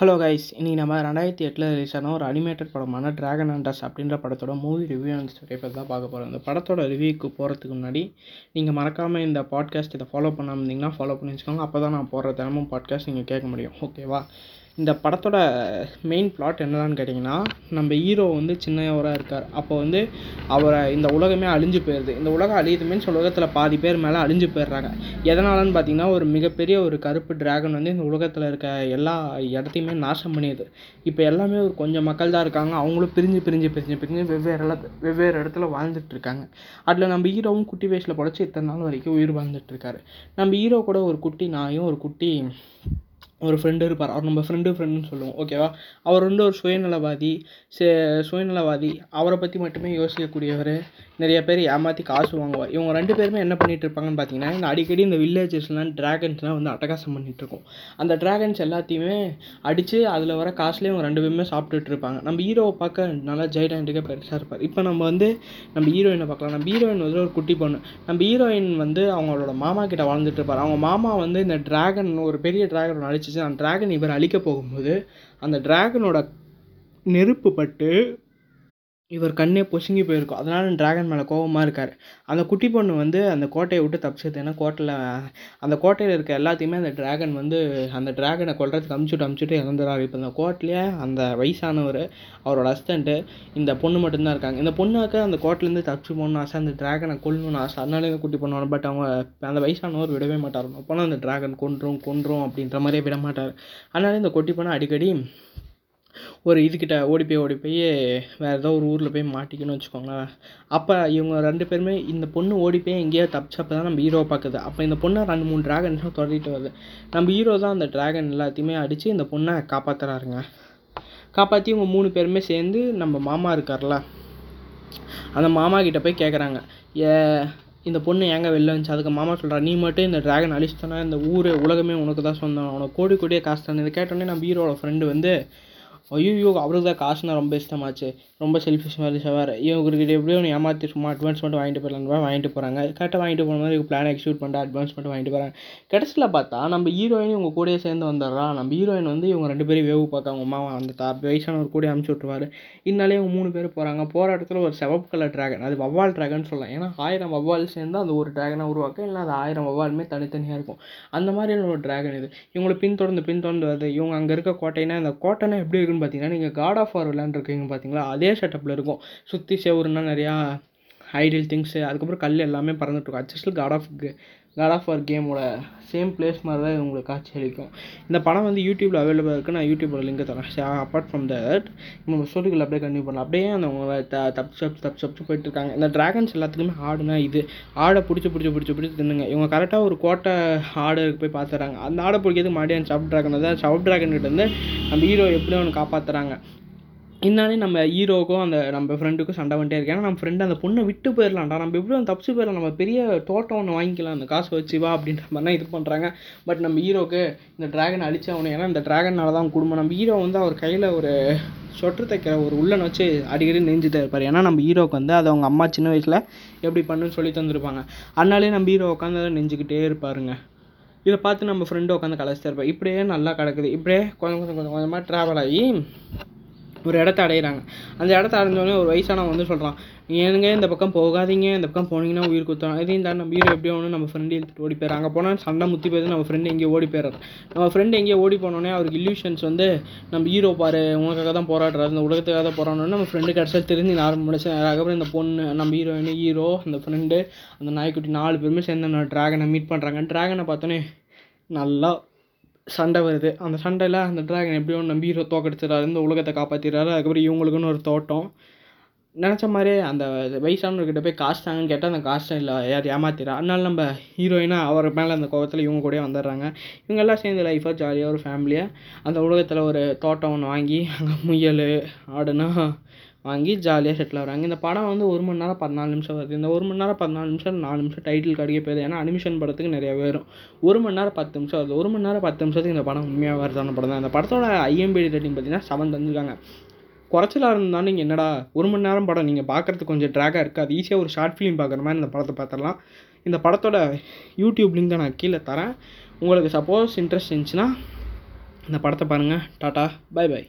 Hello guys இன்றைக்கி நம்ம ரெண்டாயிரத்தி எட்டில் ரிலீஸ் ஆன ஒரு அனிமேட்டட் படமான ட்ராகன் அண்டர்ஸ் அப்படின்ற படத்தோட மூவி ரிவ்யூ அண்ட் ஸ்டோரி பற்றி தான் பார்க்க போகிறோம் இந்த படத்தோட ரிவ்யூக்கு போகிறதுக்கு முன்னாடி நீங்கள் மறக்காமல் இந்த பாட்காஸ்ட் இதை ஃபாலோ பண்ணாமல் இருந்தீங்கன்னா ஃபாலோ பண்ணி வச்சுக்கோங்க. அப்போ தான் நான் போடுற தினமும் பாட்காஸ்ட் நீங்கள் கேட்க முடியும். ஓகேவா இந்த படத்தோட மெயின் பிளாட் என்னதான்னு கேட்டிங்கன்னா நம்ம ஹீரோ வந்து சின்னவராக இருக்கார். அப்போ வந்து அவரை இந்த உலகமே அழிஞ்சு போயிடுது இந்த உலகம் அழியுது மீன்ஸ் உலகத்தில் பாதி பேர் மேலே அழிஞ்சு போயிடுறாங்க. எதனாலன்னு பார்த்தீங்கன்னா ஒரு மிகப்பெரிய ஒரு கருப்பு டிராகன் வந்து இந்த உலகத்தில் இருக்க எல்லா இடத்தையுமே நாசம் பண்ணிடுது. இப்போ எல்லாமே ஒரு கொஞ்சம் மக்கள் தான் இருக்காங்க. அவங்களும் பிரிஞ்சு பிரிஞ்சு பிரிஞ்சு பிரிஞ்சு வெவ்வேறு இடத்து வெவ்வேறு இடத்துல வாழ்ந்துட்டுருக்காங்க அதில் நம்ம ஹீரோவும் குட்டி வயசில் படைச்சி இத்தனை நாள் வரைக்கும் உயிர் வாழ்ந்துட்டுருக்காரு நம்ம ஹீரோ கூட ஒரு குட்டி நாயும் ஒரு குட்டி ஒரு ஃப்ரெண்டு இருப்பார். அவர் நம்ம ஃப்ரெண்டு ஃப்ரெண்டுன்னு சொல்லுவோம். ஓகேவா அவர் வந்து ஒரு சுயநலவாதி. சே சுயநலவாதி. அவரை பற்றி மட்டுமே யோசிக்கக்கூடியவர். நிறைய பேர் ஏமாற்றி காசு வாங்குவாள் இவங்க ரெண்டு பேருமே என்ன பண்ணிகிட்ருப்பாங்கன்னு பார்த்தீங்கன்னா இந்த அடிக்கடி இந்த வில்லேஜஸ்லாம் ட்ராகன்ஸ்லாம் வந்து அட்டகாசம் பண்ணிட்டு அந்த ட்ராகன்ஸ் எல்லாத்தையுமே அடித்து அதில் வர காசுலேயே இவங்க ரெண்டு பேருமே சாப்பிட்டுட்டு இருப்பாங்க. நம்ம ஹீரோவை பார்க்க நல்லா ஜெய்டாண்டிக்காக பெருசாக இருப்பார். இப்போ நம்ம வந்து நம்ம ஹீரோயினை பார்க்கலாம். நம்ம ஹீரோயின் வந்து ஒரு குட்டி பொண்ணு. நம்ம ஹீரோயின் வந்து அவங்களோட மாமா கிட்ட வாழ்ந்துட்டு இருப்பார். அவங்க மாமா வந்து இந்த டிராகன் ஒரு பெரிய ட்ராகன் அழிச்சிச்சு. அந்த ட்ராகன் இவர் அழிக்க போகும்போது அந்த டிராகனோட நெருப்பு பட்டு இவர் கண்ணே பொசுங்கி போயிருக்கும். அதனால் டிராகன் மேலே கோபமாக இருக்கார். அந்த குட்டி பொண்ணு வந்து அந்த கோட்டையை விட்டு தப்பிச்சது ஏன்னா கோட்டையில் அந்த கோட்டையில் இருக்க எல்லாத்தையுமே அந்த டிராகன் வந்து அந்த டிராகனை கொல்றதுக்கு அமுச்சுட்டு அமுச்சுட்டு இறந்துறாரு இப்போ அந்த கோட்டையிலே அந்த வயசானவர் அவரோட ஹஸ்பண்டு இந்த பொண்ணு மட்டும்தான் இருக்காங்க. இந்த பொண்ணுக்கு அந்த கோட்டையிலேருந்து தப்பிச்சு போகணும்னு ஆசை அந்த டிராகனை கொல்லணும்னு ஆசை. அதனால இந்த குட்டி பொண்ணு பட் அவங்க அந்த வயசானவர் விடவே மாட்டார். அப்போனா அந்த டிராகன் கொன்றும் கொன்றும் அப்படின்ற மாதிரியே விட மாட்டார் அதனால இந்த குட்டி பொண்ணு அடிக்கடி ஒரு இதுக்கிட்ட ஓடி போய் ஓடி போய் வேறு ஏதோ ஒரு ஊரில் போய் மாட்டிக்கணும்னு வச்சுக்கோங்களேன். அப்போ இவங்க ரெண்டு பேருமே இந்த பொண்ணு ஓடி போய் எங்கேயோ தப்பிச்சப்போ தான் நம்ம ஹீரோ பார்க்குது அப்போ இந்த பொண்ணை ரெண்டு மூணு ட்ராகன்ஸும் தொடரிட்டு வருது. நம்ம ஹீரோ தான் அந்த ட்ராகன் எல்லாத்தையுமே அடித்து இந்த பொண்ணை காப்பாற்றுறாருங்க காப்பாற்றி இவங்க மூணு பேருமே சேர்ந்து நம்ம மாமா இருக்கார்ல அந்த மாமா கிட்ட போய் கேட்குறாங்க ஏ இந்த பொண்ணு ஏங்க வெளில வந்துச்சு? அதுக்கு மாமா சொல்கிறா நீ மட்டும் இந்த ட்ராகன் அழிச்சிட்டோன்னா இந்த ஊர் உலகமே உனக்கு தான் சொந்தம். உனக்கு கோடி கோடியே காசு தானே இதை கேட்டோன்னே நம்ம ஹீரோட ஃப்ரெண்டு வந்து ஐயோ அவருக்கு தான் காசுனா ரொம்ப இஷ்டமாச்சு. ரொம்ப செல்ஃபிஷ் மாதிரி சவார். இவங்ககிட்ட எப்படியோ ஒன்று ஏமாற்றி சும்மா அட்வான்ஸ் மட்டும் வாங்கிட்டு போயிடலாம் வாங்கிட்டு போகிறாங்க கரெக்டாக வாங்கிட்டு போன மாதிரி பிளான் எக்ஸிக்யூட் பண்ணிட்டு அட்வான்ஸ் மட்டும் வாங்கிட்டு போகிறாங்க கடைசியில் பார்த்தா நம்ம ஹீரோயின் இவங்க கூடயே சேர்ந்து வந்துடுறா. நம்ம ஹீரோயின் வந்து இவங்க ரெண்டு பேரும் வேவு பார்க்க அவங்க அம்மா அந்த தா வயசானவர் கூட அமுச்சு விட்ருவாரு இன்னாலே இவங்க மூணு பேர் போகிறாங்க போகிற இடத்துல ஒரு செவப்பு கலர் ட்ராகன் அது வவ்வால் ட்ராகன் சொல்லலாம். ஏன்னா ஆயிரம் வவ்வால் சேர்ந்து அந்த ஒரு ட்ராகனை உருவாக்க இல்லை அது ஆயிரம் வவ்வாலுமே தனித்தனியாக இருக்கும். அந்த மாதிரியான ஒரு ட்ராகன் இது. இவங்களை பின்தொடர்ந்து பின்தொடர்ந்து வருது. இவங்க அங்கே இருக்க கோட்டைனா அந்த கோட்டைனா எப்படி இருக்குன்னு பார்த்தீங்கன்னா நீங்கள் காட் ஆஃப் வார் விளாண்டுருக்கீங்க பார்த்தீங்களா அதே செட்டப்பில் இருக்கும். சுற்றி செவருன்னா நிறையா ஐடியல் திங்ஸு அதுக்கப்புறம் கல் எல்லாமே பறந்துட்டுருக்கும் அச்சஸ்டில் God of God of War கேமோட சேம் பிளேஸ் மாதிரி தான் உங்களுக்கு காட்சி அளிக்கும் இந்த படம் வந்து யூடியூப்பில் அவைலபிளாக இருக்குது நான் யூடியூப்போட லிங்க் தரேன். அப்பார்ட் ஃப்ரம் தட் நம்ம ஸ்டோரிக்குள்ள அப்படியே கண்டினியூ பண்ணலாம். அப்படியே அந்த அவங்க தப்பு தப்பு தப்பு தப்பு போயிட்டு இருக்காங்க. இந்த ட்ராகன்ஸ் எல்லாத்துக்குமே ஆடுனா இது. ஆடை பிடிச்சி பிடிச்சி பிடிச்சி பிடிச்சி தின்னுங்க. இவங்க கரெக்டாக ஒரு கோட்டை ஆடு போய் பார்த்துறாங்க அந்த ஆடை பிடிக்கிறது மறுபடியும் சவப் ட்ராகன் தான் சவப் ட்ராகன் கிட்ட வந்து நம்ம ஹீரோ எப்படி அவனை காப்பாற்றுறாங்க இன்னாலே நம்ம ஹீரோவுக்கும் அந்த நம்ம ஃப்ரெண்டுக்கும் சண்டை வந்துட்டே இருக்கு ஏன்னா நம்ம ஃப்ரெண்டு அந்த பொண்ணை விட்டு போயிடலாம்டா நம்ம எப்படியும் தப்பிச்சு போயிடலாம் நம்ம பெரிய தோட்டம் ஒன்று வாங்கிக்கலாம். அந்த காசு வச்சு வா அப்படின்ற மாதிரிலாம் இது பண்ணுறாங்க பட் நம்ம ஹீரோக்கு இந்த ட்ராகன் அழிச்சவனு ஏன்னா இந்த ட்ராகனால தான் குடும்பம். நம்ம ஹீரோ வந்து அவர் கையில் ஒரு சொட்டு தைக்கிற ஒரு உள்ளன் வச்சு அடிக்கடி நெஞ்சுட்டு இருப்பார் ஏன்னா நம்ம ஹீரோக்கு வந்து அது அவங்க அம்மா சின்ன வயசில் எப்படி பண்ணுன்னு சொல்லி தந்துருப்பாங்க. அதனாலே நம்ம ஹீரோ உட்காந்து அதை நெஞ்சுக்கிட்டே இருப்பாருங்க. இதை பார்த்து நம்ம ஃப்ரெண்டு உட்காந்து கலைச்சிட்டே இருப்பார். இப்படியே நல்லா கிடக்குது. இப்படியே கொஞ்சம் கொஞ்சம் கொஞ்சம் கொஞ்சமாக ட்ராவல் ஆகி ஒரு இடத்த அடையிறாங்க. அந்த இடத்த அடைஞ்சோடனே ஒரு வயசானவன் வந்து சொல்கிறான் ஏனுங்க இந்த பக்கம் போகாதீங்க இந்த பக்கம் போனீங்கன்னா உயிர் குத்துறோம் இதையும் தான் நம்ம ஹீரோ எப்படி ஒன்று நம்ம ஃப்ரெண்டு எடுத்துட்டு ஓடி போயிடும் அங்கே போனால் சண்டை முத்தி போயிடுது நம்ம ஃப்ரெண்டு எங்கேயோ ஓடி போயிடுறாரு நம்ம ஃப்ரெண்டு எங்கேயோ ஓடி போனோடனே அவருக்கு இல்யூஷன்ஸ் வந்து நம்ம ஹீரோ பாரு உனக்காக தான் போராடுறாரு. இந்த உலகத்துக்காக தான் போராடணும்னு நம்ம ஃப்ரெண்டு கடைசியில் திரும்பி நார்மல் மனுஷன் அதுக்கப்புறம் இந்த பொண்ணு நம்ம ஹீரோயின் ஹீரோ அந்த ஃப்ரெண்டு அந்த நாய்க்குட்டி நாலு பேருமே சேர்ந்து ட்ராகனை மீட் பண்ணுறாங்க ட்ராகனை பார்த்தோன்னே நல்லா சண்டை வருது. அந்த சண்டையில் அந்த ட்ராகன் எப்படியோ நம்பி ஹீரோ தோக்கடிச்சிடறாரு இந்த உலகத்தை காப்பாற்றிடுறாரு அதுக்கப்புறம் இவங்களுக்குன்னு ஒரு தோட்டம். நினச்ச மாதிரியே அந்த வயசானவர்கிட்ட போய் காசு தாங்கன்னு கேட்டால் அந்த காசு இல்லை யார் ஏமாத்திரா அதனால நம்ம ஹீரோயினாக அவர் மேலே அந்த கோபத்தில் இவங்க கூட வந்துடுறாங்க. இவங்க எல்லாம் சேர்ந்து லைஃபாக ஜாலியாக ஒரு ஃபேமிலியாக அந்த உலகத்தில் ஒரு தோட்டம் ஒன்று வாங்கி அங்கே முயல் ஆடுனா வாங்கி ஜாலியாக செட்டில் ஆகிறாங்க. இந்த படம் வந்து ஒரு மணி நேரம் பதினாலு நிமிஷம் வருது. இந்த ஒரு மணி நேரம் பதினாலு நிமிஷம் நாலு நிமிஷம் டைட்டில் கிடைக்க போயிடுது ஏன்னா அனிமிஷன் படத்துக்கு நிறைய வரும். ஒரு மணி நேரம் பத்து நிமிஷம் வருது. ஒரு மணி நேரம் பத்து நிமிஷத்துக்கு இந்த படம் உண்மையாக வருதான படம் தான். இந்த படத்தோட ஐஎம்பிடி ரேட்டிங் பார்த்தீங்கன்னா செவன் தந்துருக்காங்க. குறைச்சலாக இருந்தாலும் நீங்கள் என்னடா ஒரு மணி நேரம் படம் நீங்கள் பார்க்குறதுக்கு கொஞ்சம் ட்ராகாக இருக்குது. அது ஈஸியாக ஒரு ஷார்ட் ஃபிலிம் பார்க்குற மாதிரி இந்த படத்தை பார்த்துடலாம். இந்த படத்தோட யூடியூப் லிங்க் நான் கீழே தரேன். உங்களுக்கு சப்போஸ் இன்ட்ரெஸ்ட் இருந்துச்சுன்னா இந்த படத்தை பாருங்கள் டாட்டா பை பை